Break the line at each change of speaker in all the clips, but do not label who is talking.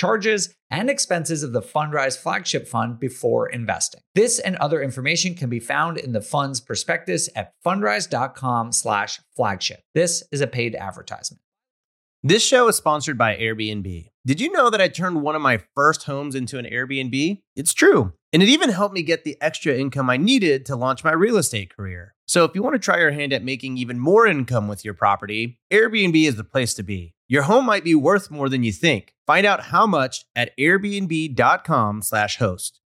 charges, and expenses of the Fundrise flagship fund before investing. This and other information can be found in the fund's prospectus at fundrise.com slash flagship. This is a paid advertisement.
This show is sponsored by Airbnb. Did you know that I turned one of my first homes into an Airbnb? It's true. And it even helped me get the extra income I needed to launch my real estate career. So if you want to try your hand at making even more income with your property, Airbnb is the place to be. Your home might be worth more than you think. Find out how much at airbnb.com/slash host.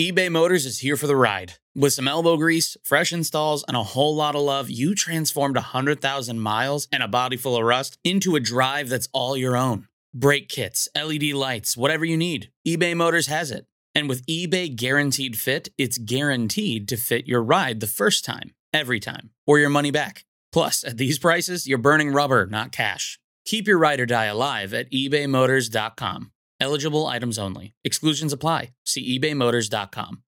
eBay Motors is here for the ride. With some elbow grease, fresh installs, and a whole lot of love, you transformed 100,000 miles and a body full of rust into a drive that's all your own. Brake kits, LED lights, whatever you need, eBay Motors has it. And with eBay Guaranteed Fit, it's guaranteed to fit your ride the first time, every time, or your money back. Plus, at these prices, you're burning rubber, not cash. Keep your ride or die alive at ebaymotors.com. Eligible items only. Exclusions apply. See ebaymotors.com.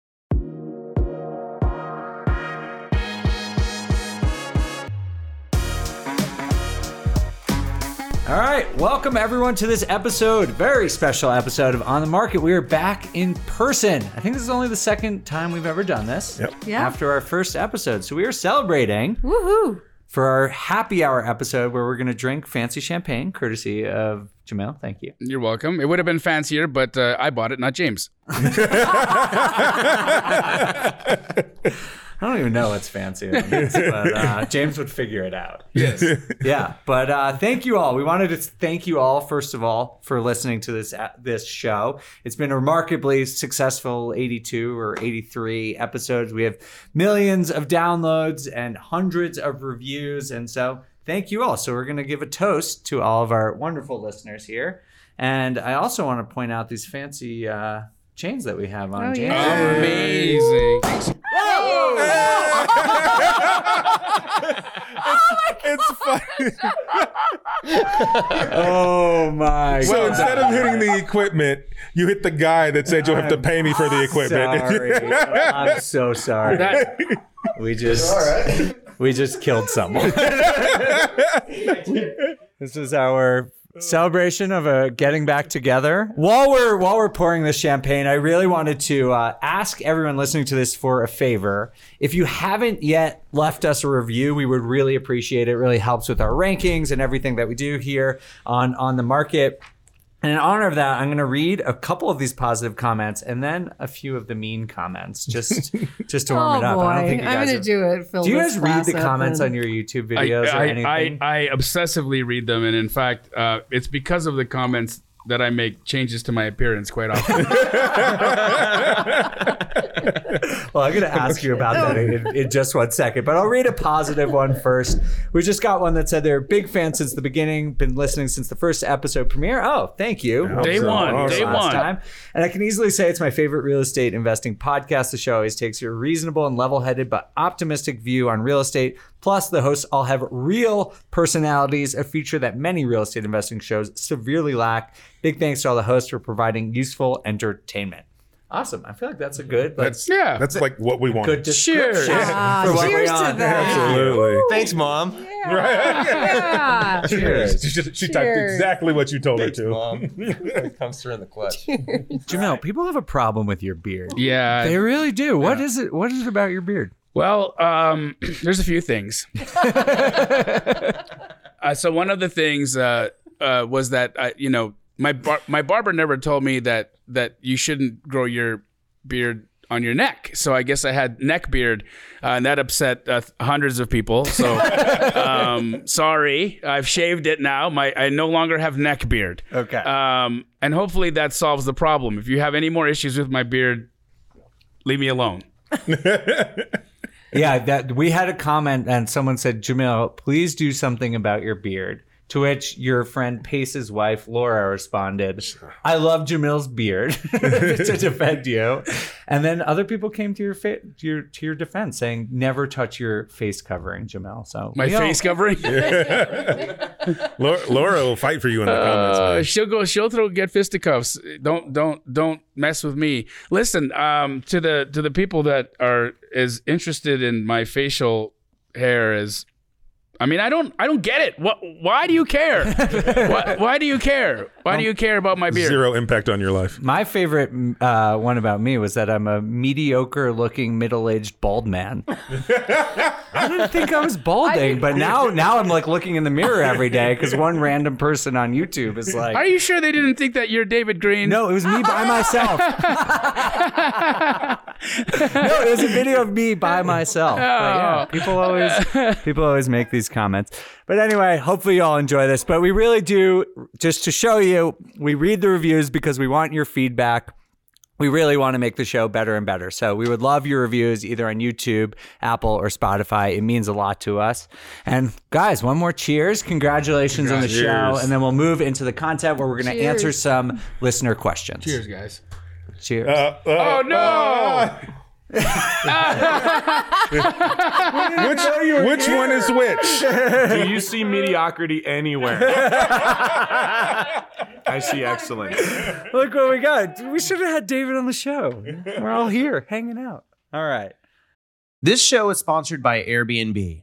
All right, welcome everyone to this episode, very special episode of On the Market. We are back in person. I think this is only the second time we've ever done this.
Yep.
Yeah.
After our first episode. So we are celebrating
Woohoo!
For our happy hour episode where we're going to drink fancy champagne, courtesy of Jamil. Thank you.
You're welcome. It would have been fancier, but uh, I bought it, not James.
I don't even know what's fancy, on this, but uh, James would figure it out.
Yes.
yeah, but uh, thank you all. We wanted to thank you all first of all for listening to this uh, this show. It's been a remarkably successful 82 or 83 episodes. We have millions of downloads and hundreds of reviews, and so thank you all. So we're going to give a toast to all of our wonderful listeners here, and I also want to point out these fancy. Uh, Chains that we have on
Oh,
James.
yeah.
Amazing.
It's funny.
Oh my god.
Oh, so
god.
instead of hitting the equipment, you hit the guy that said you'll have to pay me for the equipment.
Sorry. I'm so sorry.
That-
we just we just killed someone. this is our celebration of a getting back together. While we're while we're pouring this champagne, I really wanted to uh, ask everyone listening to this for a favor. If you haven't yet left us a review, we would really appreciate it. It really helps with our rankings and everything that we do here on on the market. And in honor of that, I'm going to read a couple of these positive comments and then a few of the mean comments, just just to warm
oh
it up.
boy,
I don't think you
I'm gonna do it. Fill
do you guys read the comments
and-
on your YouTube
I,
videos or
I,
anything?
I, I obsessively read them, and in fact, uh, it's because of the comments that I make changes to my appearance quite often.
well, I'm going to ask you about that in, in just one second, but I'll read a positive one first. We just got one that said they're big fans since the beginning, been listening since the first episode premiere. Oh, thank you.
Day
Awesome.
one, day one.
time. And I can easily say it's my favorite real estate investing podcast. The show always takes a reasonable and level headed but optimistic view on real estate. Plus, the hosts all have real personalities, a feature that many real estate investing shows severely lack. Big thanks to all the hosts for providing useful entertainment. Awesome. I feel like that's a good,
That's
Yeah.
That's like what we want.
good
Cheers.
description
Ah,
for what
cheers to
on.
that.
Absolutely.
Thanks, Mom.
Yeah.
Cheers.
She, just, she typed exactly what you told her to.
Mom. it comes through in the clutch.
Jamil, people have a problem with your beard.
Yeah.
They really do. What is it? What is it about your beard?
Well, um, there's a few things. uh, so one of the things uh, uh, was that I, you know my bar- my barber never told me that that you shouldn't grow your beard on your neck. So I guess I had neck beard, uh, and that upset uh, hundreds of people. So um, sorry, I've shaved it now. My I no longer have neck beard.
Okay.
Um, and hopefully that solves the problem. If you have any more issues with my beard, leave me alone.
Yeah, that we had a comment and someone said, Jamil, please do something about your beard. To which your friend Pace's wife Laura responded, "I love Jamil's beard to defend you." And then other people came to your fa- to your to your defense, saying, "Never touch your face covering, Jamil." So
My
we all-
face covering.
Laura, Laura will fight for you in the comments.
Uh, she'll go. She'll throw get fisticuffs. Don't don't don't mess with me. Listen, um, to the to the people that are as interested in my facial hair as, I mean, I don't I don't get it. What? Why do you care? why, why do you care? Why do you care about my beard?
Zero impact on your life.
My favorite uh, one about me was that I'm a mediocre looking middle aged bald man. I didn't think I was balding, but now now I'm like looking in the mirror every day because one random person on YouTube is like,
Are you sure they didn't think that you're David Greene?
No, it was me by myself. no, it was a video of me by myself. But yeah, people always people always make these comments. But anyway, hopefully you all enjoy this. But we really do just to show you, we read the reviews because we want your feedback. We really want to make the show better and better. So we would love your reviews either on YouTube, Apple, or Spotify. It means a lot to us. And guys, one more cheers. Congratulations on the show. And then we'll move into the content where we're going to answer some listener questions.
Cheers, guys.
Cheers.
Uh, uh,
Oh no!
uh, which which one is which?
Do you see mediocrity anywhere? I see excellence.
Look what we got. We should have had David on the show. We're all here hanging out. All right.
This show is sponsored by Airbnb.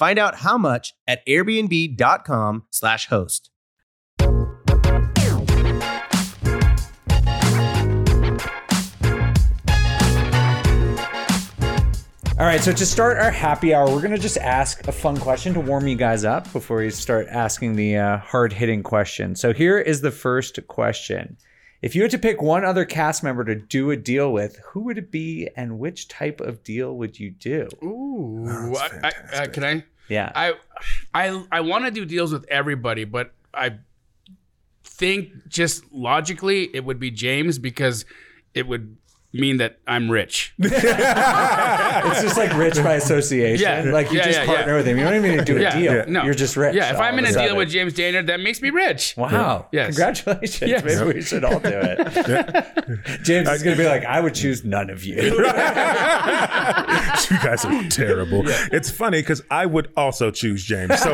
Find out how much at airbnb.com/slash host.
All right. So to start our happy hour, we're going to just ask a fun question to warm you guys up before we start asking the uh, hard hitting question. So here is the first question. If you had to pick one other cast member to do a deal with, who would it be and which type of deal would you do?
Ooh,
that's
I, I, uh, can I?
Yeah.
I I I want to do deals with everybody, but I think just logically it would be James because it would mean that I'm rich.
it's just like rich by association.
Yeah.
Like you
Yeah,
just
yeah,
partner
yeah.
with him. You don't even need to do a
Yeah,
deal.
yeah, no.
You're just rich.
Yeah, if I'm in a
sudden.
deal with James Dainard, that makes me rich.
Wow.
Yes.
Congratulations.
Yes.
Maybe we should all do it. James is going to be like, I would choose none of you.
you guys are terrible. It's funny because I would also choose James. So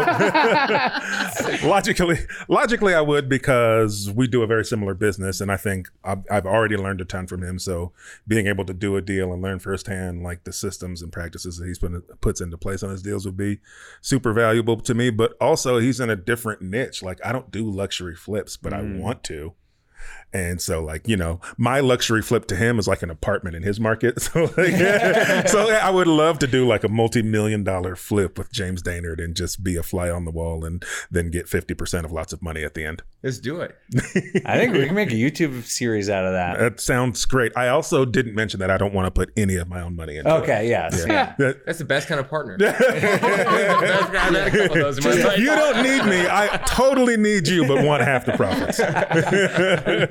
logically, logically, I would because we do a very similar business, and I think I've, I've already learned a ton from him. So being able to do a deal and learn firsthand like the systems and practices that he's put, puts into place on his deals would be super valuable to me. But also, he's in a different niche. Like I don't do luxury flips, but I mm. want to. And so, like, you know, my luxury flip to him is like an apartment in his market. So, like, so I would love to do like a multi million dollar flip with James Dainard and just be a fly on the wall and then get 50% of lots of money at the end.
Let's do it.
I think we can make a YouTube series out of that.
That sounds great. I also didn't mention that I don't want to put any of my own money into it.
Okay, yes. Yeah.
That-
That's the best kind of partner. I've had a couple of those in my life.
you don't need me. I totally need you, but want half the profits.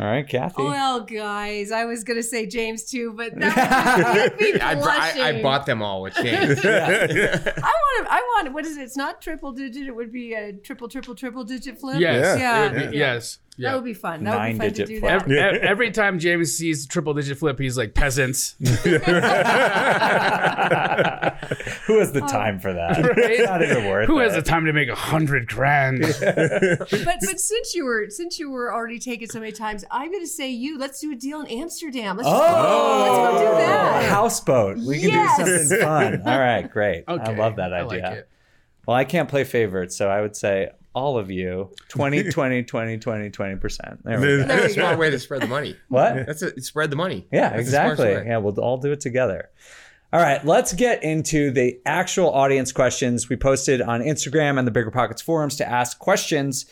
All right, Kathy.
Well, guys, I was gonna say James too, but that would be
I, br-
blushing.
I, I bought them all with James.
I want. I want. What is it? It's not triple digit. It would be a triple, triple, triple digit flip.
Yes.
Yeah.
It would be- Yes.
That would be fun. That would be fun to do
flip.
that.
Every, every time James sees triple digit flip, he's like peasants.
Who has the oh. time for that? It's not even worth
Who
it.
has the time to make a hundred grand?
but but since you were since you were already taken so many times, I'm going to say you. Let's do a deal in Amsterdam. Let's, just go, let's go do
oh.
that.
houseboat. We can do something fun. All right, great. I love that
I like
idea.
it.
Well, I can't play favorites, so I would say all of you 20, 20, 20, 20, 20%. There we go.
That's a
we
smart way to spread the money.
What?
That's a spread the money.
Yeah,
That's
exactly. Yeah, we'll all do it together. All right, let's get into the actual audience questions we posted on Instagram and the Bigger Pockets forums to ask questions.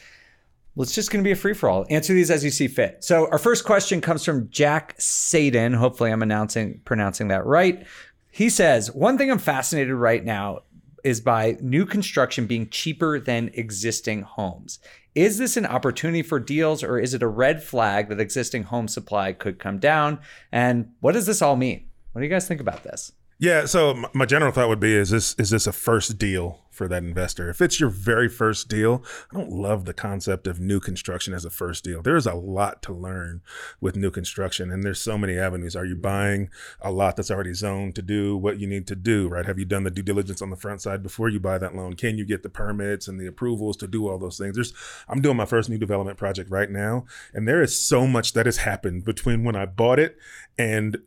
It's just going to be a free for all. Answer these as you see fit. So, our first question comes from Jack Satan. Hopefully, I'm announcing pronouncing that right. He says, "One thing I'm fascinated right now is by new construction being cheaper than existing homes. Is this an opportunity for deals or is it a red flag that existing home supply could come down? And what does this all mean? What do you guys think about this?
Yeah, so my general thought would be: is this is this a first deal for that investor? If it's your very first deal, I don't love the concept of new construction as a first deal. There is a lot to learn with new construction, and there's so many avenues. Are you buying a lot that's already zoned to do what you need to do? Right? Have you done the due diligence on the front side before you buy that loan? Can you get the permits and the approvals to do all those things? There's I'm doing my first new development project right now, and there is so much that has happened between when I bought it and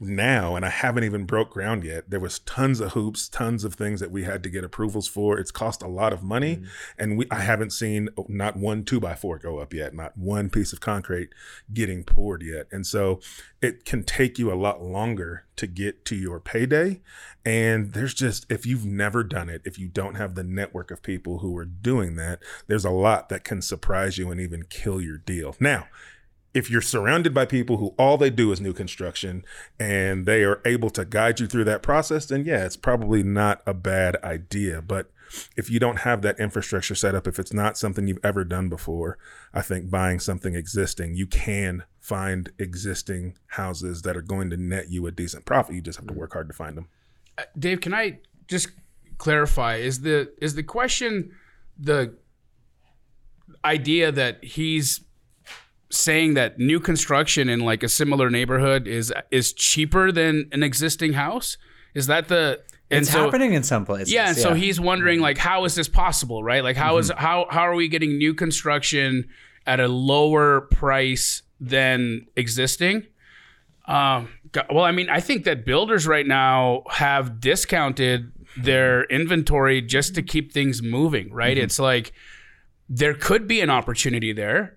now and I haven't even broke ground yet. There was tons of hoops, tons of things that we had to get approvals for. It's cost a lot of money mm. and we I haven't seen oh, not one two by four go up yet, not one piece of concrete getting poured yet. And so it can take you a lot longer to get to your payday. And there's just if you've never done it, if you don't have the network of people who are doing that, there's a lot that can surprise you and even kill your deal. Now, if you're surrounded by people who all they do is new construction and they are able to guide you through that process, then yeah, it's probably not a bad idea. But if you don't have that infrastructure set up, if it's not something you've ever done before, I think buying something existing, you can find existing houses that are going to net you a decent profit. You just have to work hard to find them.
Uh, Dave, can I just clarify? Is the is the question the idea that he's saying that new construction in like a similar neighborhood is is cheaper than an existing house? Is that the and
it's
so-
happening in some places.
Yeah, and so he's wondering like how is this possible, right? Like how is how how are we getting new construction at a lower price than existing? Um, well, I mean, I think that builders right now have discounted their inventory just to keep things moving, right? It's like there could be an opportunity there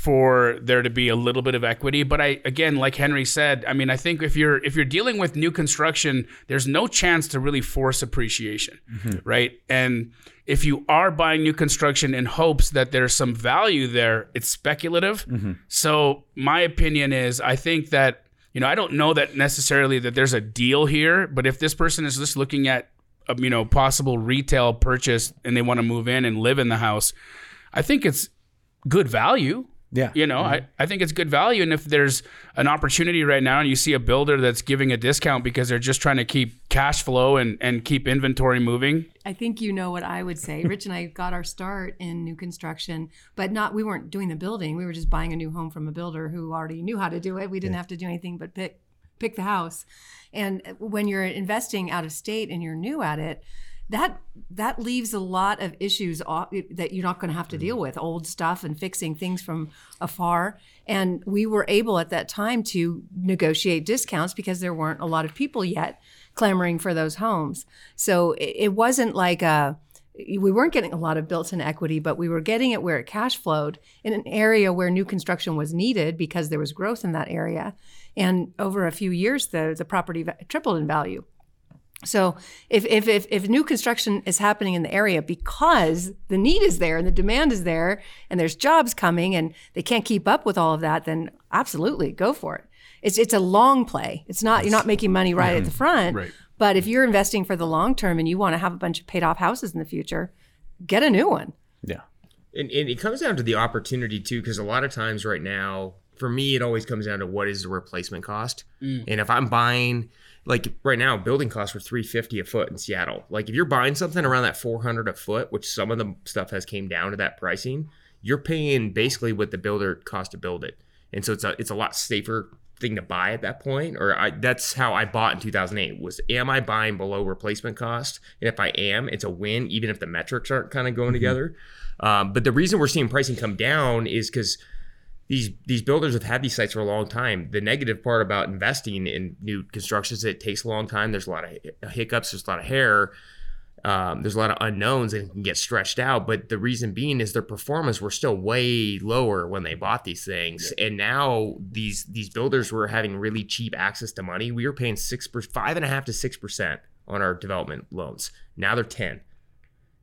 for there to be a little bit of equity. But i again like henry said i mean i think if you're if you're dealing with new construction there's no chance to really force appreciation mm-hmm. right? And if you are buying new construction in hopes that there's some value there it's speculative. Mm-hmm. So my opinion is i think that you know i don't know that necessarily that there's a deal here but if this person is just looking at a, you know possible retail purchase and they want to move in and live in the house i think it's good value
Yeah.
you know, I, mm-hmm. I think it's good value. And if there's an opportunity right now and you see a builder that's giving a discount because they're just trying to keep cash flow and, and keep inventory moving,
I think you know what I would say. Rich and I got our start in new construction, but not we weren't doing the building. We were just buying a new home from a builder who already knew how to do it. We didn't have to do anything but pick pick the house. And when you're investing out of state and you're new at it, that that leaves a lot of issues off, that you're not going to have to mm-hmm. deal with old stuff and fixing things from afar. And we were able at that time to negotiate discounts because there weren't a lot of people yet clamoring for those homes. So it, it wasn't like a we weren't getting a lot of built-in equity but we were getting it where it cash flowed in an area where new construction was needed because there was growth in that area. And over a few years the the property tripled in value so if, if, if, if new construction is happening in the area because the need is there and the demand is there and there's jobs coming and they can't keep up with all of that, then absolutely go for it. It's, it's a long play. It's not, you're not making money right at the mm-hmm. front.
Right.
But if you're investing for the long term and you want to have a bunch of paid off houses in the future, get a new one.
Yeah.
And, and it comes down to the opportunity too, because a lot of times right now, for me, it always comes down to what is the replacement cost. Mm. And if I'm buying, like right now, building costs were 350 a foot in Seattle. Like if you're buying something around that 400 a foot, which some of the stuff has came down to that pricing, you're paying basically what the builder cost to build it. And so it's a it's a lot safer thing to buy at that point, or I, that's how I bought in 2008. Was am I buying below replacement cost? And if I am, it's a win, even if the metrics aren't kind of going together. Um, but the reason we're seeing pricing come down is because these these builders have had these sites for a long time. The negative part about investing in new construction is it takes a long time. There's a lot of hiccups. There's a lot of hair. Um, there's a lot of unknowns and it can get stretched out. But the reason being is their performance were still way lower when they bought these things, and now these these builders were having really cheap access to money. We were paying six per five and a half to six percent on our development loans. Now they're ten.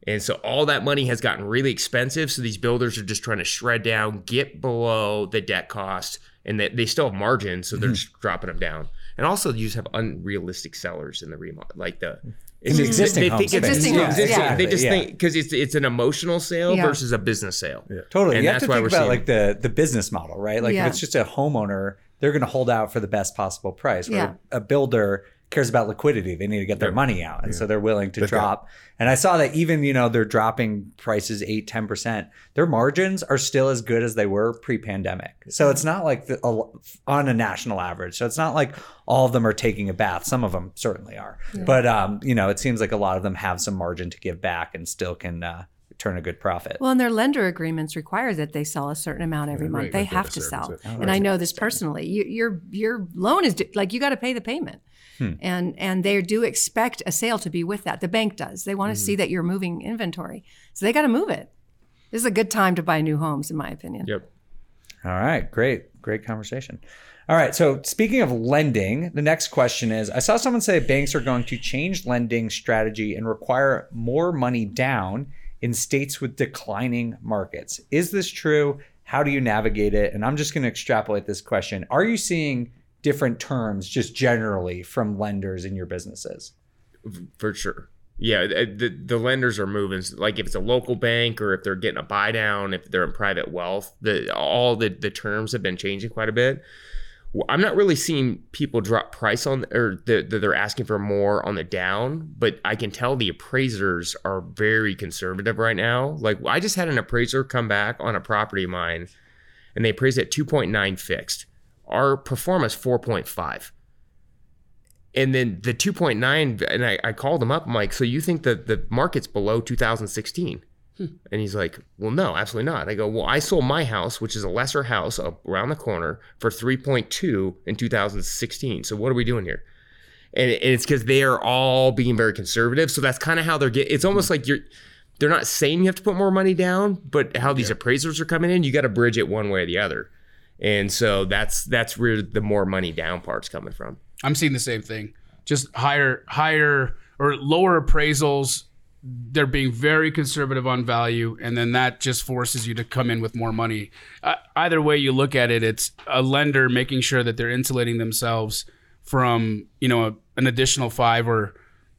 And so all that money has gotten really expensive. So these builders are just trying to shred down, get below the debt cost, and they, they still have margin, so they're mm-hmm. just dropping them down. And also, you just have unrealistic sellers in the remodel, like the
In existing
they
homes.
think it's
Existing
yeah,
homes,
existing-
yeah.
They just
Yeah.
think because it's it's an emotional sale
Yeah.
versus a business sale.
Totally.
And
you have
that's
to
why
think
we're
about
seeing-
like the the business model, right? Like
Yeah.
if it's just a homeowner, they're going to hold out for the best possible price. Where
Yeah.
a builder cares about liquidity. They need to get their
Yeah.
money out. And so they're willing to
They've got-
drop. And I saw that even, you know, they're dropping prices 8, 10%. Their margins are still as good as they were pre-pandemic. So it's not like the, a- on a national average. So it's not like all of them are taking a bath. Some of them certainly are. But um, you know, it seems like a lot of them have some margin to give back and still can uh, turn a good profit.
Well, and their lender agreements require that they sell a certain amount every month.
right.
They
They
have to sell,
it.
and I know this personally. You, your your loan is due- like you got to pay the payment, Hmm. and and they do expect a sale to be with that. The bank does. They want to see mm-hmm. that you're moving inventory, so they got to move it. This is a good time to buy new homes, in my opinion.
Yep.
All right, great, great conversation. All right, so speaking of lending, the next question is I saw someone say banks are going to change lending strategy and require more money down in states with declining markets. Is this true? How do you navigate it? And I'm just going to extrapolate this question. Are you seeing different terms just generally from lenders in your businesses?
for sure. Yeah, the, the lenders are moving. Like if it's a local bank or if they're getting a buy down, if they're in private wealth, the all the, the terms have been changing quite a bit. I'm not really seeing people drop price on or that they're asking for more on the down, but I can tell the appraisers are very conservative right now. Like I just had an appraiser come back on a property of mine and they appraised at 2.9 fixed. Our performance 4.5 and then the 2.9 and I, I called him up i'm like so you think that the market's below 2016 hmm. and he's like well no absolutely not. I go well i sold my house which is a lesser house up around the corner for 3.2 in 2016 so what are we doing here? And, and it's because they are all being very conservative. So that's kind of how they're getting it's almost like you're they're not saying you have to put more money down but how these appraisers are coming in you got to bridge it one way or the other and so that's that's where the more money down part's coming from
I'm seeing the same thing. Just higher, higher or lower appraisals. They're being very conservative on value, and then that just forces you to come in with more money. Uh, either way you look at it, it's a lender making sure that they're insulating themselves from you know a, an additional five or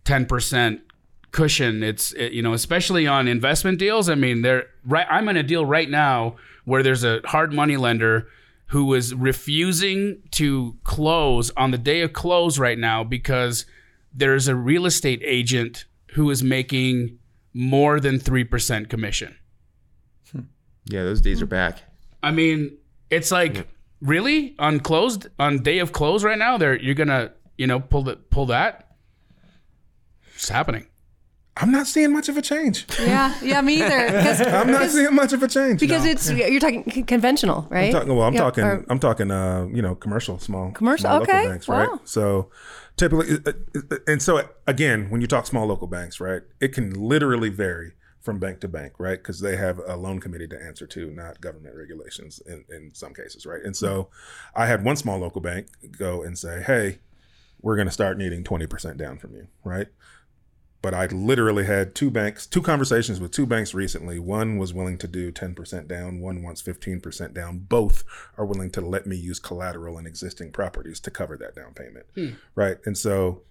ten percent cushion. It's it, you know especially on investment deals. I mean, they're right. I'm in a deal right now where there's a hard money lender who was refusing to close on the day of close right now because there's a real estate agent who is making more than 3% commission. Hmm.
yeah those days are back
I mean, it's like really on closed on day of close right now. There, you're gonna you know pull the pull that. It's happening.
I'm not seeing much of a change.
Yeah, yeah, me either.
I'm not seeing much of a change.
because
no.
it's you're talking conventional, right?
I'm talking, well, I'm
Yeah,
talking.
or-
I'm talking. Uh, you know, commercial, small,
Commercial,
small local
okay,
banks, right? So, typically, uh, uh, and so again, when you talk small local banks, right, it can literally vary from bank to bank, right? Because they have a loan committee to answer to, not government regulations in in some cases, right? And so, I had one small local bank go and say, "Hey, we're going to start needing 20% down from you," right? But I literally had two banks, two conversations with two banks recently. One was willing to do 10% down, one wants 15% down. Both are willing to let me use collateral and existing properties to cover that down payment. Right. And so,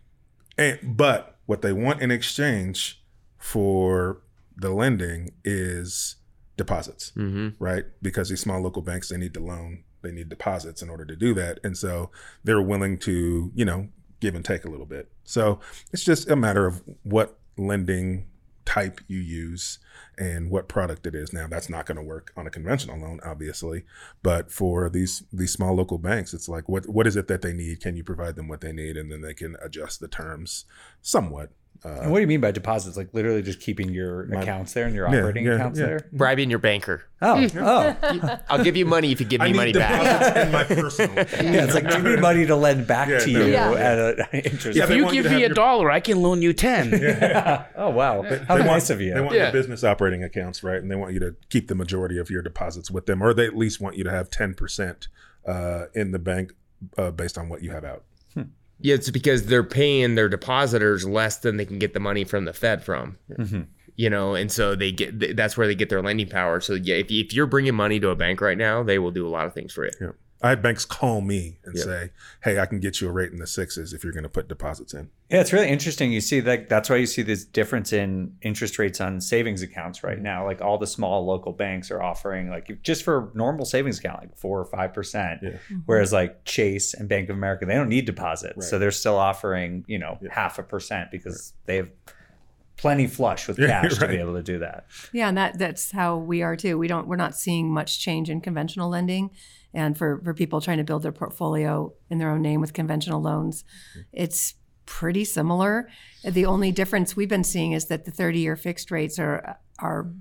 and, but what they want in exchange for the lending is deposits,
mm-hmm.
right? Because these small local banks, they need to loan, they need deposits in order to do that. And so they're willing to, you know, give and take a little bit. So it's just a matter of what lending type you use and what product it is. Now that's not going to work on a conventional loan, obviously, but for these these small local banks, it's like what what is it that they need? Can you provide them what they need, and then they can adjust the terms somewhat. Uh,
And what do you mean by deposits? Like literally just keeping your accounts there and your
Yeah,
operating
yeah,
accounts
yeah.
there?
Bribing your banker.
Oh, oh.
I'll give you money if you give
I
me
need
money back.
deposits in my personal.
Yeah, it's like give me money to lend back
Yeah,
to you
Yeah.
at an interest.
Yeah,
If you give me a
your-
dollar, I can loan you ten.
oh wow, how
They
nice
want,
of you.
They want
Yeah.
your business operating accounts, right? And they want you to keep the majority of your deposits with them, or they at least want you to have 10% uh, in the bank uh, based on what you have out.
Yeah, it's because they're paying their depositors less than they can get the money from the Fed from. Mm-hmm. You know, and so they get that's where they get their lending power. So yeah, if, if you're bringing money to a bank right now, they will do a lot of things for you.
Yeah. I had banks call me and
Yeah.
say, "Hey, I can get you a rate in the sixes if you're going to put deposits in."
Yeah, it's really interesting. You see that that's why you see this difference in interest rates on savings accounts right now. Like all the small local banks are offering like just for normal savings account like four or five percent.
Yeah. Mm-hmm.
Whereas like Chase and Bank of America, they don't need deposits.
Right.
So they're still offering, you know,
Yeah.
half a percent because they have plenty flush with
Yeah,
cash to be able to do that.
Yeah, and that that's how we are too. We don't we're not seeing much change in conventional lending. And for, for people trying to build their portfolio in their own name with conventional loans, it's pretty similar. The only difference we've been seeing is that the 30 year fixed rates are are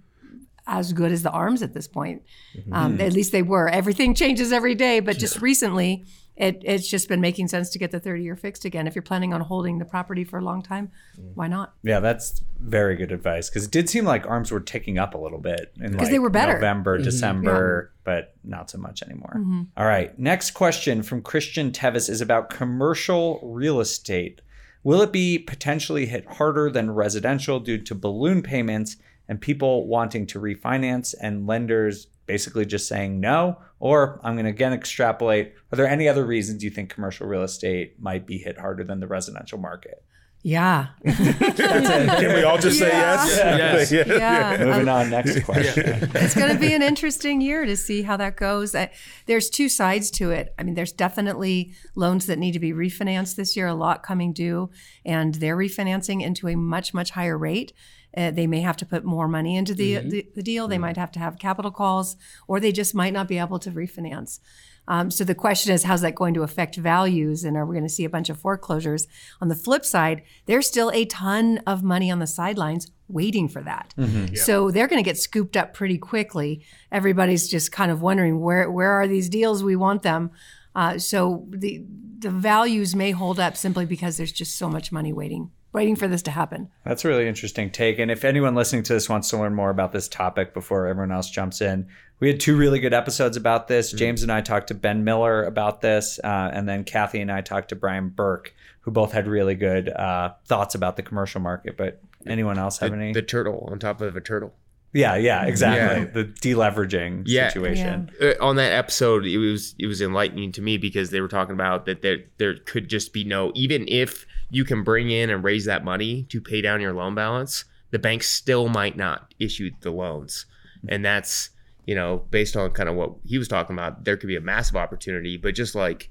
as good as the arms at this point. Um, at least they were. Everything changes every day, but just recently, it, it's just been making sense to get the 30 year fixed again. If you're planning on holding the property for a long time, mm. why not?
Yeah, that's very good advice because it did seem like arms were ticking up a little bit in
'Cause
like
they were better.
November, mm-hmm. December, but not so much anymore. Mm-hmm. All right, next question from Christian Tevis is about commercial real estate. Will it be potentially hit harder than residential due to balloon payments and people wanting to refinance and lenders basically just saying no? Or I'm going to again extrapolate. Are there any other reasons you think commercial real estate might be hit harder than the residential market?
Yeah.
Can we all just say
Yeah.
yes?
Yes.
Yeah.
Moving um, on, next question.
it's going to be an interesting year to see how that goes. I, there's two sides to it. I mean, there's definitely loans that need to be refinanced this year, a lot coming due, and they're refinancing into a much, much higher rate. Uh, they may have to put more money into the, the, the deal. They might have to have capital calls, or they just might not be able to refinance. Um, so the question is, how's that going to affect values? And are we going to see a bunch of foreclosures? On the flip side, there's still a ton of money on the sidelines waiting for that. So they're going to get scooped up pretty quickly. Everybody's just kind of wondering where where are these deals? We want them. Uh, so the the values may hold up simply because there's just so much money waiting waiting for this to happen.
That's a really interesting take. And if anyone listening to this wants to learn more about this topic before everyone else jumps in, we had two really good episodes about this. James and I talked to Ben Miller about this, uh, and then Kathy and I talked to Brian Burke, who both had really good uh, thoughts about the commercial market. But anyone else have any?
The turtle on top of a turtle.
Yeah, yeah, exactly.
Yeah.
The deleveraging
Yeah.
situation.
Uh, on that episode, it was it was enlightening to me because they were talking about that there there could just be no even if you can bring in and raise that money to pay down your loan balance, the bank still might not issue the loans, and that's you know based on kind of what he was talking about, there could be a massive opportunity, but just like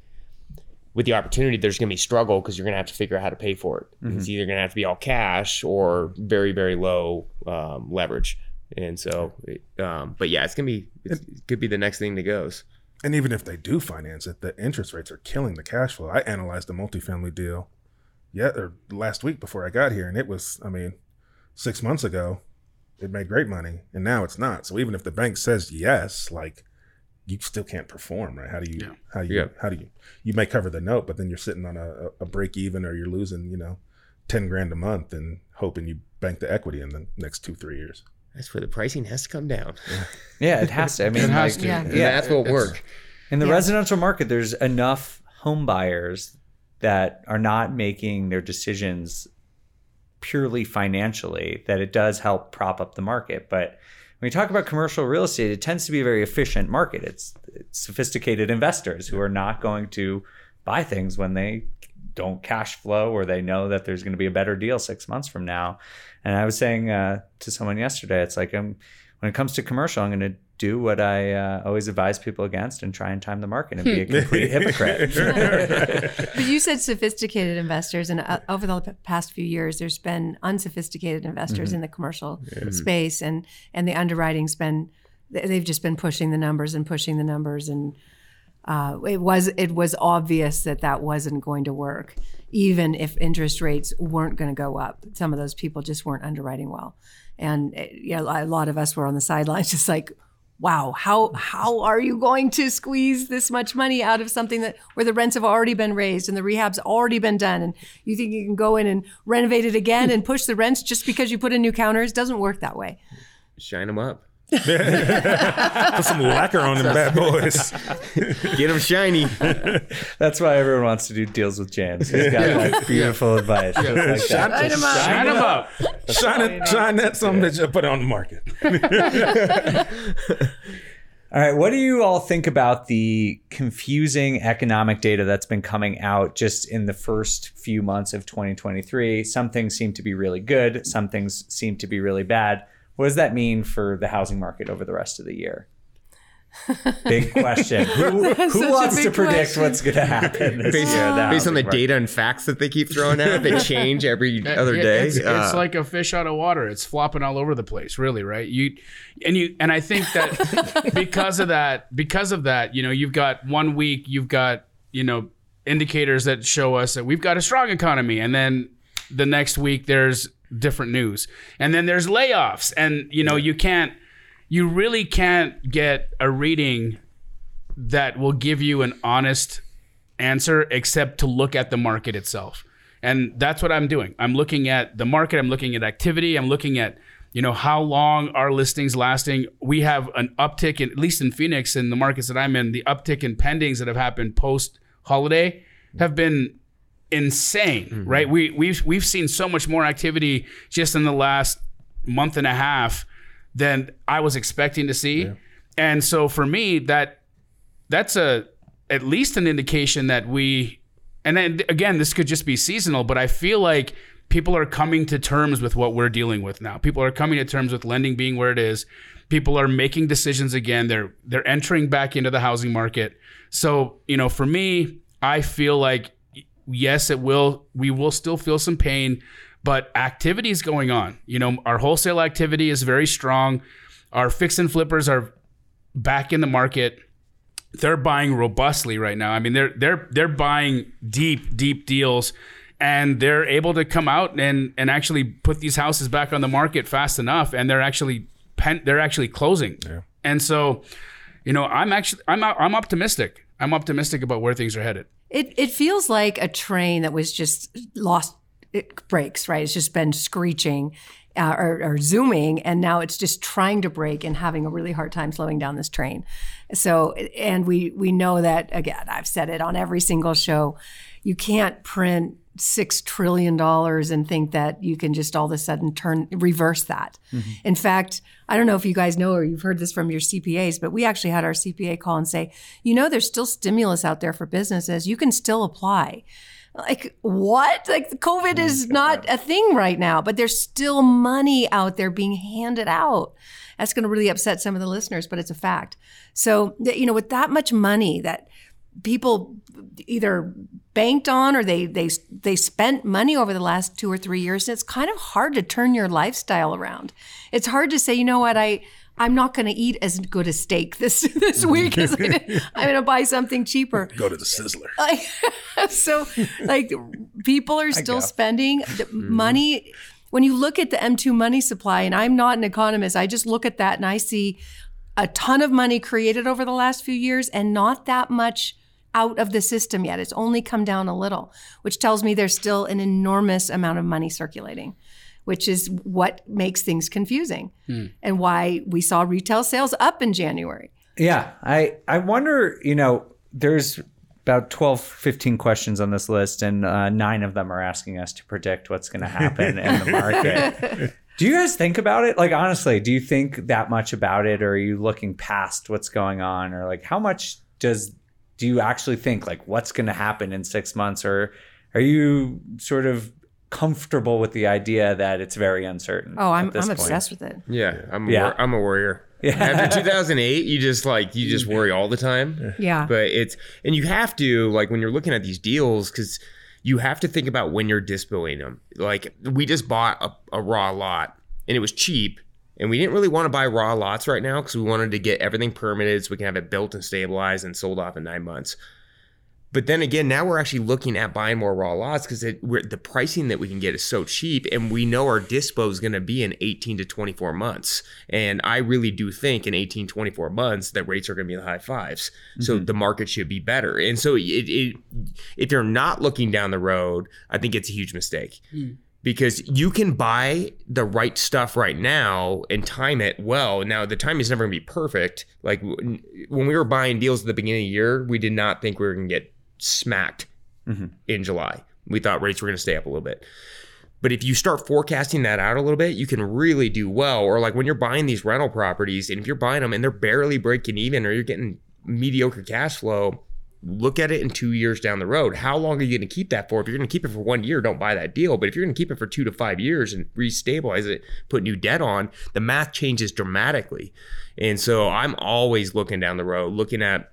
with the opportunity, there's going to be struggle because you're going to have to figure out how to pay for it. It's either going to have to be all cash or very very low um, leverage. And so, um, but yeah, it's gonna be it's, it could be the next thing that goes.
And even if they do finance it, the interest rates are killing the cash flow. I analyzed a multifamily deal, yeah, or last week before I got here, and it was, I mean, six months ago, it made great money, and now it's not. So even if the bank says yes, like you still can't perform, right? How do you,
Yeah.
how do you,
Yeah.
how do you, you may cover the note, but then you're sitting on a, a break even, or you're losing, you know, ten grand a month, and hoping you bank the equity in the next two three years.
That's where the pricing has to come down.
Yeah, it has to. I mean,
It has
like,
to.
Yeah.
And
Yeah,
that's what work.
In the
Yeah.
residential market, there's enough home buyers that are not making their decisions purely financially that it does help prop up the market. But when you talk about commercial real estate, it tends to be a very efficient market. It's, it's sophisticated investors who are not going to buy things when they don't cash flow or they know that there's going to be a better deal six months from now. And I was saying uh, to someone yesterday, it's like I'm when it comes to commercial, I'm going to do what I uh, always advise people against and try and time the market and be a complete hypocrite.
But you said sophisticated investors, and uh, over the past few years, there's been unsophisticated investors in the commercial space, and and the underwriting's been they've just been pushing the numbers and pushing the numbers, and uh, it was it was obvious that that wasn't going to work, even if interest rates weren't going to go up. Some of those people just weren't underwriting well, and uh, you know, a lot of us were on the sidelines, just like wow how how are you going to squeeze this much money out of something that where the rents have already been raised and the rehab's already been done and you think you can go in and renovate it again and push the rents just because you put in new counters doesn't work that way
Shine them up.
Put some lacquer on them bad boys.
Get them shiny.
That's why everyone wants to do deals with James. He's got like beautiful advice. just like that.
Shine,
Shine them up.
shine, it, shine that some bitch up, put on the market.
All right, what do you all think about the confusing economic data that's been coming out just in the first few months of 2023? Some things seem to be really good, some things seem to be really bad. What does that mean for the housing market over the rest of the year? Big question. Who, who wants to predict
question.
what's going to happen this
Based,
year? in
based on the
market?
data and facts that they keep throwing out, they change every other
Yeah,
day.
It's, it's
Uh,
like a fish out of water. It's flopping all over the place, really, right? You and you and I think that because of that, because of that, you know, you've got one week, you've got you know indicators that show us that we've got a strong economy, and then the next week there's different news, and then there's layoffs, and you know you can't, you really can't get a reading that will give you an honest answer except to look at the market itself. And that's what I'm doing. I'm looking at the market, I'm looking at activity, I'm looking at you know how long are listings lasting. We have an uptick in at least in Phoenix in the markets that I'm in, the uptick in pendings that have happened post holiday have been insane, mm-hmm. right? We we've we've seen so much more activity just in the last month and a half than I was expecting to see. And so for me that that's a at least an indication that we and then again this could just be seasonal but i feel like people are coming to terms with what we're dealing with now. People are coming to terms with lending being where it is. People are making decisions again. They're they're entering back into the housing market. So you know for me i feel like yes it will we will still feel some pain but activity is going on you know our wholesale activity is very strong our fix and flippers are back in the market they're buying robustly right now. I mean, they're they're they're buying deep, deep deals, and they're able to come out and and actually put these houses back on the market fast enough, and they're actually pen, they're actually closing. Yeah. And so, you know, I'm actually I'm I'm optimistic. I'm optimistic about where things are headed.
It it feels like a train that was just lost it brakes, right? It's just been screeching uh, or, or zooming, and now it's just trying to brake and having a really hard time slowing down this train. So, and we we know that again. I've said it on every single show. You can't print six trillion dollars and think that you can just all of a sudden turn reverse that. In fact, I don't know if you guys know or you've heard this from your CPAs, but we actually had our CPA call and say, you know, there's still stimulus out there for businesses. You can still apply. Like what? Like COVID is mm, not a thing right now, but there's still money out there being handed out. That's going to really upset some of the listeners, but it's a fact. So, you know, with that much money that people either banked on or they they they spent money over the last two or three years, and it's kind of hard to turn your lifestyle around. It's hard to say, you know what, I I'm not going to eat as good a steak this this week as I did. I'm going to buy something cheaper.
Go to the Sizzler.
So, like, people are still spending the mm-hmm. money. When you look at the M2 money supply, and I'm not an economist, I just look at that and I see a ton of money created over the last few years and not that much out of the system yet. It's only come down a little, which tells me there's still an enormous amount of money circulating, which is what makes things confusing and why we saw retail sales up in January.
Yeah, I I wonder, you know, there's about 12 15 questions on this list and uh, nine of them are asking us to predict what's going to happen in the market. Do you guys think about it? Like honestly, do you think that much about it or are you looking past what's going on or like how much does do you actually think like what's going to happen in 6 months or are you sort of comfortable with the idea that it's very uncertain.
Oh, I'm I'm obsessed with it.
Yeah, I'm.
Yeah.
A, wor- I'm a worrier.
Yeah.
After 2008, you just like you just worry all the time.
Yeah.
But it's and you have to like when you're looking at these deals because you have to think about when you're dispoing them. Like we just bought a, a raw lot and it was cheap. And we didn't really want to buy raw lots right now because we wanted to get everything permitted so we can have it built and stabilized and sold off in nine months. But then again, now we're actually looking at buying more raw lots because the pricing that we can get is so cheap, and we know our dispo is going to be in 18 to 24 months. And I really do think in 18, 24 months that rates are going to be in the high 5s So mm-hmm. the market should be better. And so it, it, if you're not looking down the road, I think it's a huge mistake. Hmm. Because you can buy the right stuff right now and time it well. Now the time is never going to be perfect. Like when we were buying deals at the beginning of the year, we did not think we were going to get smacked mm-hmm. in July. We thought rates were going to stay up a little bit. But if you start forecasting that out a little bit, you can really do well. Or like when you're buying these rental properties, and if you're buying them and they're barely breaking even, or you're getting mediocre cash flow, look at it in two years down the road. How long are you going to keep that for? If you're going to keep it for one year, don't buy that deal. But if you're going to keep it for two to five years and restabilize it, put new debt on, the math changes dramatically. And so I'm always looking down the road, looking at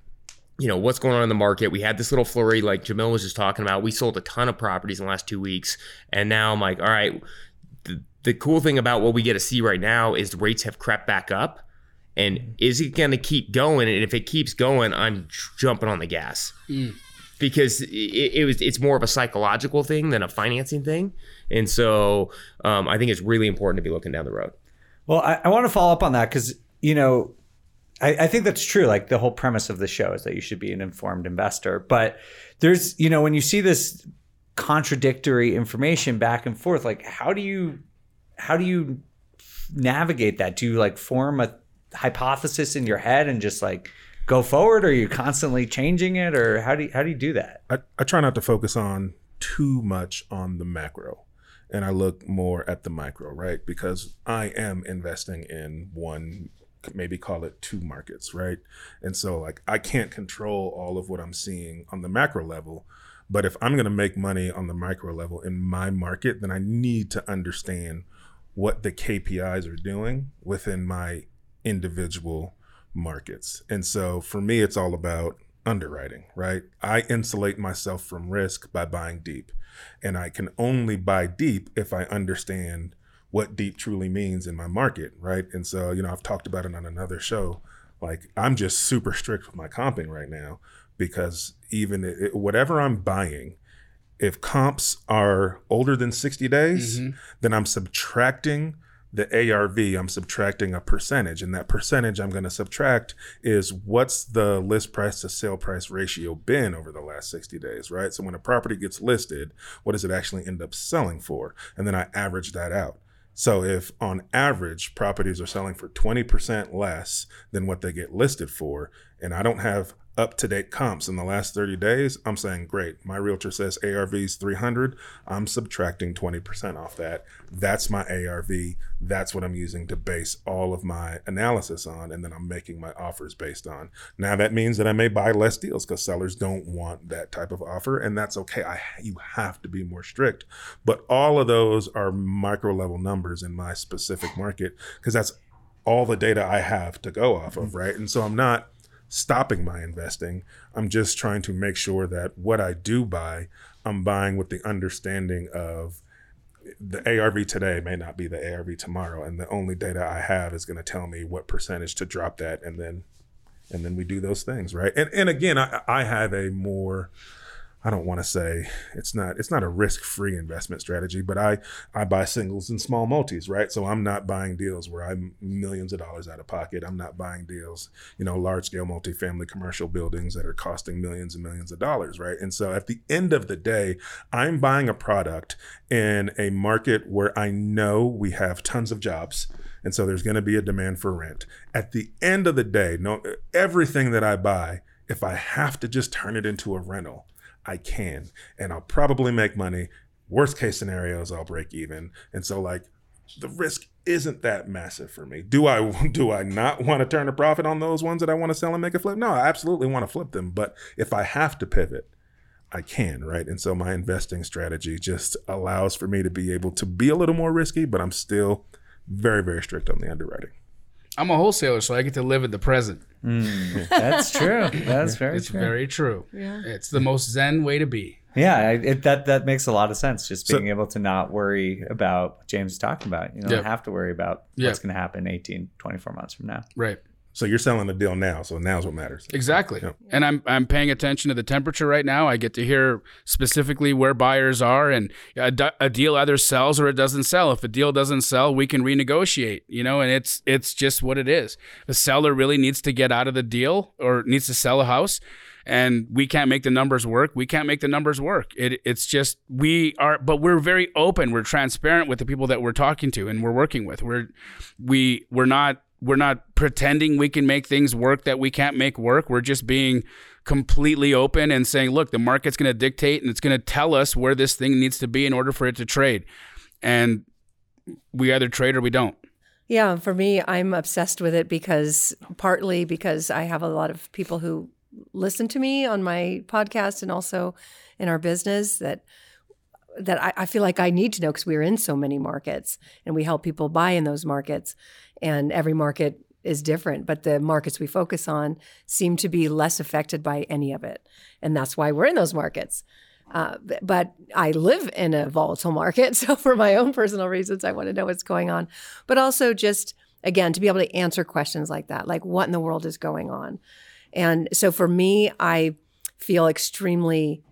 you know what's going on in the market. We had this little flurry, like Jamil was just talking about. We sold a ton of properties in the last two weeks, and now I'm like, all right. The, the cool thing about what we get to see right now is rates have crept back up, and is it going to keep going? And if it keeps going, I'm jumping on the gas because it, it was it's more of a psychological thing than a financing thing, and so um, I think it's really important to be looking down the road.
Well, I, I want to follow up on that because, you know, I, I think that's true. Like the whole premise of the show is that you should be an informed investor. But there's, you know, when you see this contradictory information back and forth, like how do you how do you navigate that? Do you like form a hypothesis in your head and just like go forward or are you constantly changing it or how do you how do you do that?
I, I try not to focus on too much on the macro and I look more at the micro, right? Because I am investing in one, maybe call it two markets, right? And so, like, I can't control all of what I'm seeing on the macro level. But if I'm going to make money on the micro level in my market, then I need to understand what the KPIs are doing within my individual markets. And so for me, it's all about underwriting, right? I insulate myself from risk by buying deep. And I can only buy deep if I understand what deep truly means in my market, right? And so, you know, I've talked about it on another show. Like, I'm just super strict with my comping right now because even it, whatever I'm buying, if comps are older than 60 days, mm-hmm. then I'm subtracting the ARV, I'm subtracting a percentage. And that percentage I'm going to subtract is what's the list price to sale price ratio been over the last 60 days, right? So when a property gets listed, what does it actually end up selling for? And then I average that out. So if on average properties are selling for 20% less than what they get listed for, and I don't have up to date comps in the last 30 days, I'm saying, great. My realtor says ARV is 300. I'm subtracting 20% off that. That's my ARV. That's what I'm using to base all of my analysis on. And then I'm making my offers based on. Now, that means that I may buy less deals because sellers don't want that type of offer. And that's okay. I, you have to be more strict. But all of those are micro level numbers in my specific market because that's all the data I have to go off of, mm-hmm. right? And so I'm not stopping my investing. I'm just trying to make sure that what I do buy, I'm buying with the understanding of the ARV today may not be the ARV tomorrow, and the only data I have is going to tell me what percentage to drop that, and then and then we do those things, right? And and again, I, I have a more I don't want to say it's not it's not a risk-free investment strategy, but I I buy singles and small multis, right? So I'm not buying deals where I'm millions of dollars out of pocket. I'm not buying deals, you know, large-scale multifamily commercial buildings that are costing millions and millions of dollars, right? And so at the end of the day, I'm buying a product in a market where I know we have tons of jobs. And so there's going to be a demand for rent. At the end of the day, no everything that I buy, if I have to just turn it into a rental, I can, and I'll probably make money. Worst case scenarios, I'll break even. And so, like, the risk isn't that massive for me. Do I do I not want to turn a profit on those ones that I want to sell and make a flip? No, I absolutely want to flip them. But if I have to pivot, I can, right? And so my investing strategy just allows for me to be able to be a little more risky, but I'm still very, very strict on the underwriting.
I'm a wholesaler, so I get to live in the present.
Mm, that's true. That's very
It's
true.
very true.
Yeah.
It's the most zen way to be.
Yeah, I- it, that that makes a lot of sense. Just
So-
being able to not worry about what James is talking about. You don't
Yeah.
have to worry about
Yeah.
what's going to happen 18, 24 months from now.
Right.
So you're selling the deal now, so now's what matters.
Exactly.
Yep.
And I'm I'm paying attention to the temperature right now. I get to hear specifically where buyers are, and a, d- a deal either sells or it doesn't sell. If a deal doesn't sell, we can renegotiate. You know, and it's it's just what it is. The seller really needs to get out of the deal or needs to sell a house. And we can't make the numbers work. We can't make the numbers work. It, it's just we are, but we're very open. We're transparent with the people that we're talking to and we're working with. We're we we're not we're not pretending we can make things work that we can't make work. We're just being completely open and saying, look, the market's going to dictate and it's going to tell us where this thing needs to be in order for it to trade. And we either trade or we don't.
Yeah, for me, I'm obsessed with it because partly because I have a lot of people who listen to me on my podcast and also in our business that that I, I feel like I need to know because we're in so many markets and we help people buy in those markets, and every market is different. But the markets we focus on seem to be less affected by any of it, and that's why we're in those markets. Uh, but I live in a volatile market, so for my own personal reasons, I want to know what's going on. But also, just again, to be able to answer questions like that, like what in the world is going on. And so for me, I feel extremely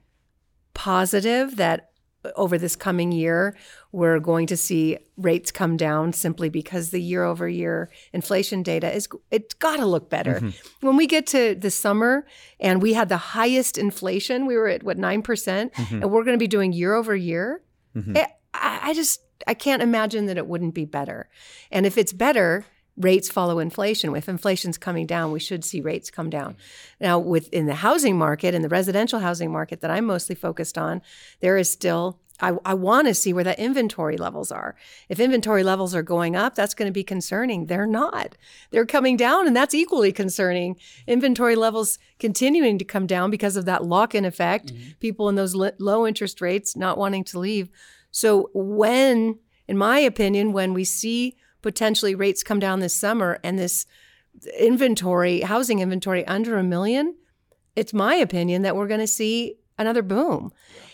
positive that over this coming year, we're going to see rates come down simply because the year over year inflation data is, it's got to look better. Mm-hmm. When we get to the summer and we had the highest inflation, we were at what, 9%, mm-hmm. and we're going to be doing year over year. Eh, I, I just, I can't imagine that it wouldn't be better. And if it's better, rates follow inflation. If inflation's coming down, we should see rates come down. Now, within the housing market, in the residential housing market that I'm mostly focused on, there is still I, I want to see where that inventory levels are. If inventory levels are going up, that's going to be concerning. They're not. They're coming down, and that's equally concerning. Inventory levels continuing to come down because of that lock in effect, mm-hmm. people in those low interest rates not wanting to leave. So, when, in my opinion, when we see potentially rates come down this summer and this inventory, housing inventory under a million, it's my opinion that we're going to see another boom.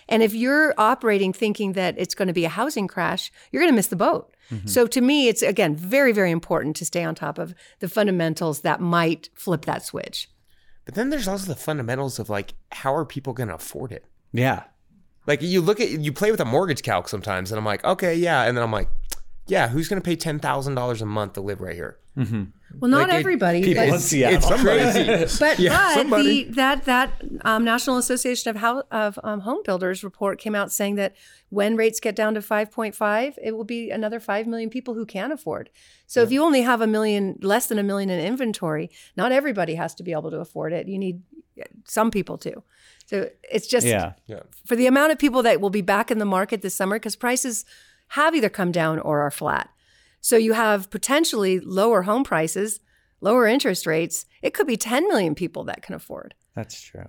And if you're operating thinking that it's going to be a housing crash, you're going to miss the boat. Mm-hmm. So to me, it's again very, very important to stay on top of the fundamentals that might flip that switch.
But then there's also the fundamentals of like, how are people going to afford it?
Yeah.
Like you look at you play with a mortgage calc sometimes, and I'm like, okay, yeah, and then I'm like, yeah, who's going to pay ten thousand dollars a month to live right here?
Well, not
Like, it-
everybody.
People
but-
in Seattle.
It's crazy.
But,
Yeah,
but
somebody.
the, that that um, National Association of, How, of um, Home Builders report came out saying that when rates get down to 5.5, it will be another 5 million people who can afford. So if you only have a million, less than a million in inventory, not everybody has to be able to afford it. You need some people to. So it's just
Yeah.
for the amount of people that will be back in the market this summer because prices have either come down or are flat. So you have potentially lower home prices, lower interest rates. It could be 10 million people that can afford.
That's true.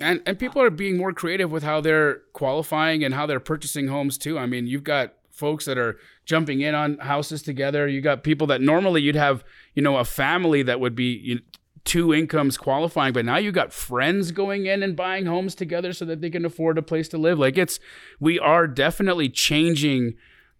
And and people are being more creative with how they're qualifying and how they're purchasing homes too. I mean, you've got folks that are jumping in on houses together. You got people that normally you'd have, you know, a family that would be you two incomes qualifying, but now you got friends going in and buying homes together so that they can afford a place to live. Like it's we are definitely changing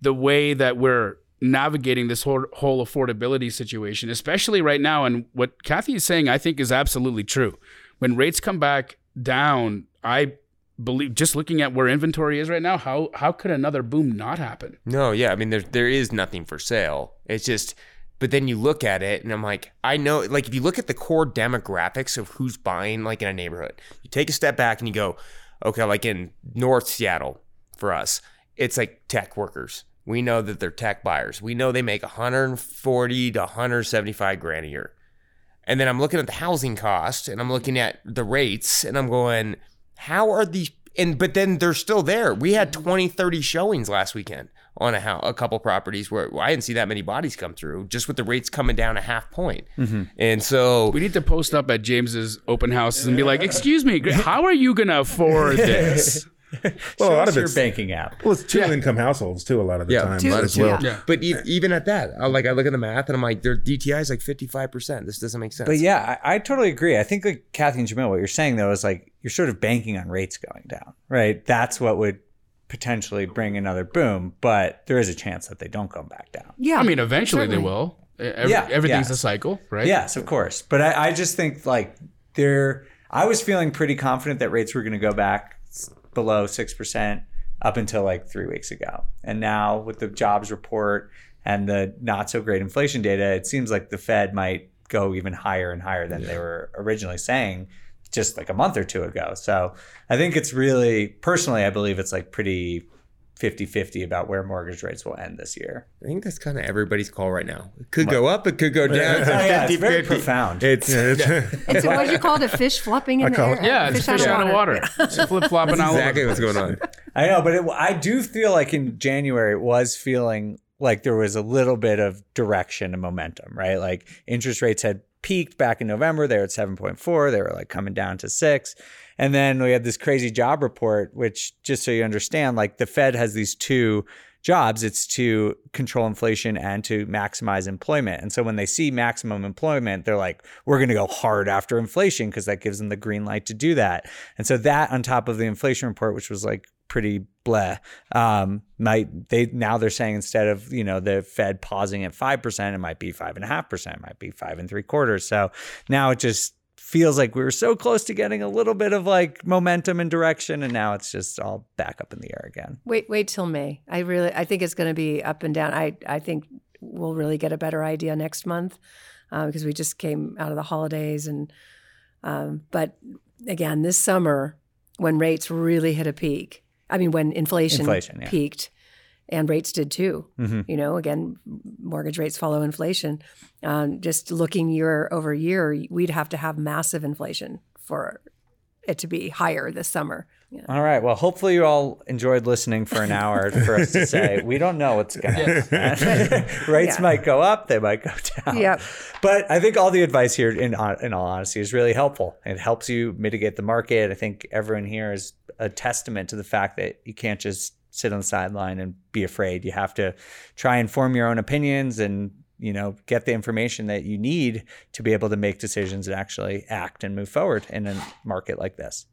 the way that we're navigating this whole, whole affordability situation, especially right now. And what Kathy is saying, I think, is absolutely true. When rates come back down, I believe just looking at where inventory is right now, how how could another boom not happen?
No, yeah, I mean there there is nothing for sale. It's just but then you look at it and I'm like, I know like if you look at the core demographics of who's buying like in a neighborhood, you take a step back and you go, okay, like in North Seattle for us, it's like tech workers. We know that they're tech buyers. We know they make 140 to 175 grand a year. And then I'm looking at the housing cost and I'm looking at the rates and I'm going, how are these and but then they're still there. We had mm-hmm. 20, 30 showings last weekend on a house, a couple properties where, I didn't see that many bodies come through, just with the rates coming down a half point. Mm-hmm. And so
We need to post up at James's open houses and be like, "Excuse me, how are you gonna afford this?"
Well, a lot of
your
it's
banking app.
well, it's two income households too. A lot of the
Yeah.
time
Two-
as well.
yeah.
But e- even at that, I, like I look at the math and I'm like, their DTI is like 55%. This doesn't make sense.
But yeah, I, I totally agree. I think like Kathy and Jamil, what you're saying though is like you're sort of banking on rates going down, right? That's what would potentially bring another boom, but there is a chance that they don't come back down.
Yeah.
I mean, eventually they will. Every,
Yeah,
everything's
yeah.
a cycle, right?
Yes, of course. But I, I just think like there, I was feeling pretty confident that rates were going to go back s- below 6% up until like three weeks ago. And now with the jobs report and the not so great inflation data, it seems like the Fed might go even higher and higher than they were originally saying just like a month or two ago. So I think it's really, personally, I believe it's like pretty 50 50 about where mortgage rates will end this year.
I think that's kind of everybody's call right now. It could go up, it could go down. It's
yeah, it's
50,
very
50.
profound.
It's,
It's what you call it, a fish flopping in the
call
air.
it-
Yeah, it's fish out of water. It's flip flopping all
exactly what's going on.
I know, but it, I do feel like in January it was feeling like there was a little bit of direction and momentum, right? Like interest rates had peaked back in November. They were at 7.4. They were like coming down to six. And then we had this crazy job report, which just so you understand, like the Fed has these two jobs it's to control inflation and to maximize employment. And so when they see maximum employment, they're like, we're going to go hard after inflation because that gives them the green light to do that. And so that on top of the inflation report, which was like pretty bleh, um, might they now they're saying instead of you know the Fed pausing at five percent, it might be five and a half percent, it might be five and three quarters. So now it just feels like we were so close to getting a little bit of like momentum and direction, and now it's just all back up in the air again.
Wait, wait till May. I really, I think it's going to be up and down. I, I think we'll really get a better idea next month uh, because we just came out of the holidays, and um, but again, this summer when rates really hit a peak. I mean, when inflation,
Inflation, yeah.
peaked, and rates did too.
Mhm.
You know, again, mortgage rates follow inflation. Um, just looking year over year, we'd have to have massive inflation for it to be higher this summer. Yeah.
All right. Well, hopefully you all enjoyed listening for an hour for us to say we don't know what's going to happen. Rates
Yeah.
might go up, they might go down.
Yep.
But I think all the advice here, in in all honesty, is really helpful. It helps you mitigate the market. I think everyone here is a testament to the fact that you can't just sit on the sideline and be afraid. You have to try and form your own opinions and you know get the information that you need to be able to make decisions and actually act and move forward in a market like this.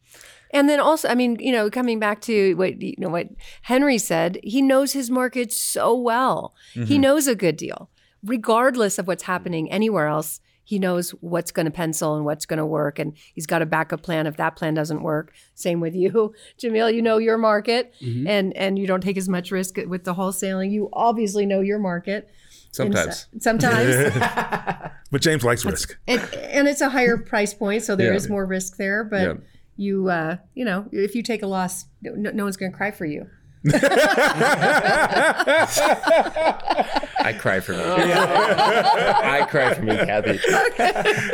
And then also, I mean, you know, coming back to what you know what Henry said, he knows his market so well. He mm-hmm. knows a good deal, regardless of what's happening anywhere else. He knows what's going to pencil and what's going to work, and he's got a backup plan if that plan doesn't work. Same with you, Jamil. You know your market, and and you don't take as much risk with the wholesaling. You obviously know your market.
Sometimes.
so- sometimes,
But James likes risk.
and, and it's a higher price point, so there is
Yeah.
more risk there. But
Yeah.
you, uh, you know, if you take a loss, no, no one's going to cry for you.
I cry for me. I cry for me, Kathy.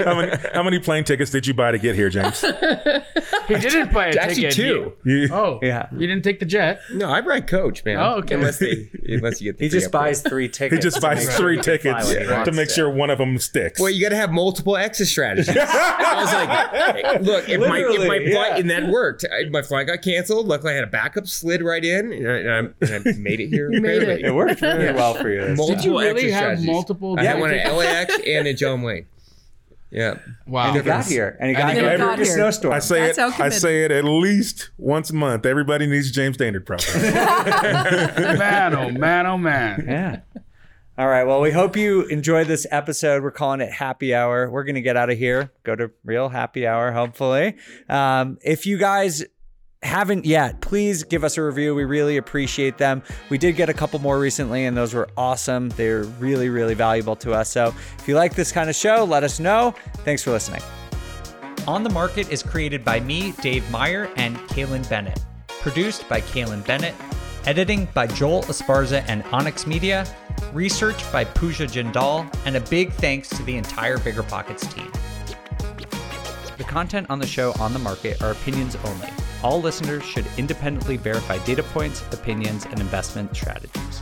how, many, how many plane tickets did you buy to get here, James?
He didn't buy a
Actually,
ticket.
two.
You,
Oh,
Yeah.
You didn't take the jet.
No, I ride coach, man.
Oh, okay.
Unless, they, unless you get the
He
free
just
upgrade.
buys three tickets.
he just
to
buys
make sure
three
he can fly
tickets
when he
to make sure one of them sticks.
Well, you got to have multiple exit strategies. I was like, hey, look, if my, if my
Literally,
flight,
yeah.
and that worked. I, my flight got canceled. Luckily, I had a backup, slid right in, and I, and I, and I made it here.
You made
barely.
It worked really
Yeah.
well for you.
Multiple.
Did you really have
strategies.
multiple?
I had one
tickets?
at LAX and at John Wayne. Yeah.
Wow.
And he got here, and he
And
got
he
here every snowstorm.
I say
That's
it. I say it at least once a month. Everybody needs James Standard profile.
man, oh man, oh man.
Yeah. All right. Well, we hope you enjoyed this episode. We're calling it Happy Hour. We're going to get out of here, go to real happy hour, hopefully. Um, if you guys haven't yet, please give us a review. We really appreciate them. We did get a couple more recently, and those were awesome. They're really, really valuable to us. So if you like this kind of show, let us know. Thanks for listening.
On the Market is created by me, Dave Meyer, and Kailyn Bennett. Produced by Kailyn Bennett. Editing by Joel Esparza and Onyx Media. Research by Pooja Jindal. And a big thanks to the entire Bigger Pockets team.
Content on the show on the market are opinions only. All listeners should independently verify data points, opinions, and investment strategies.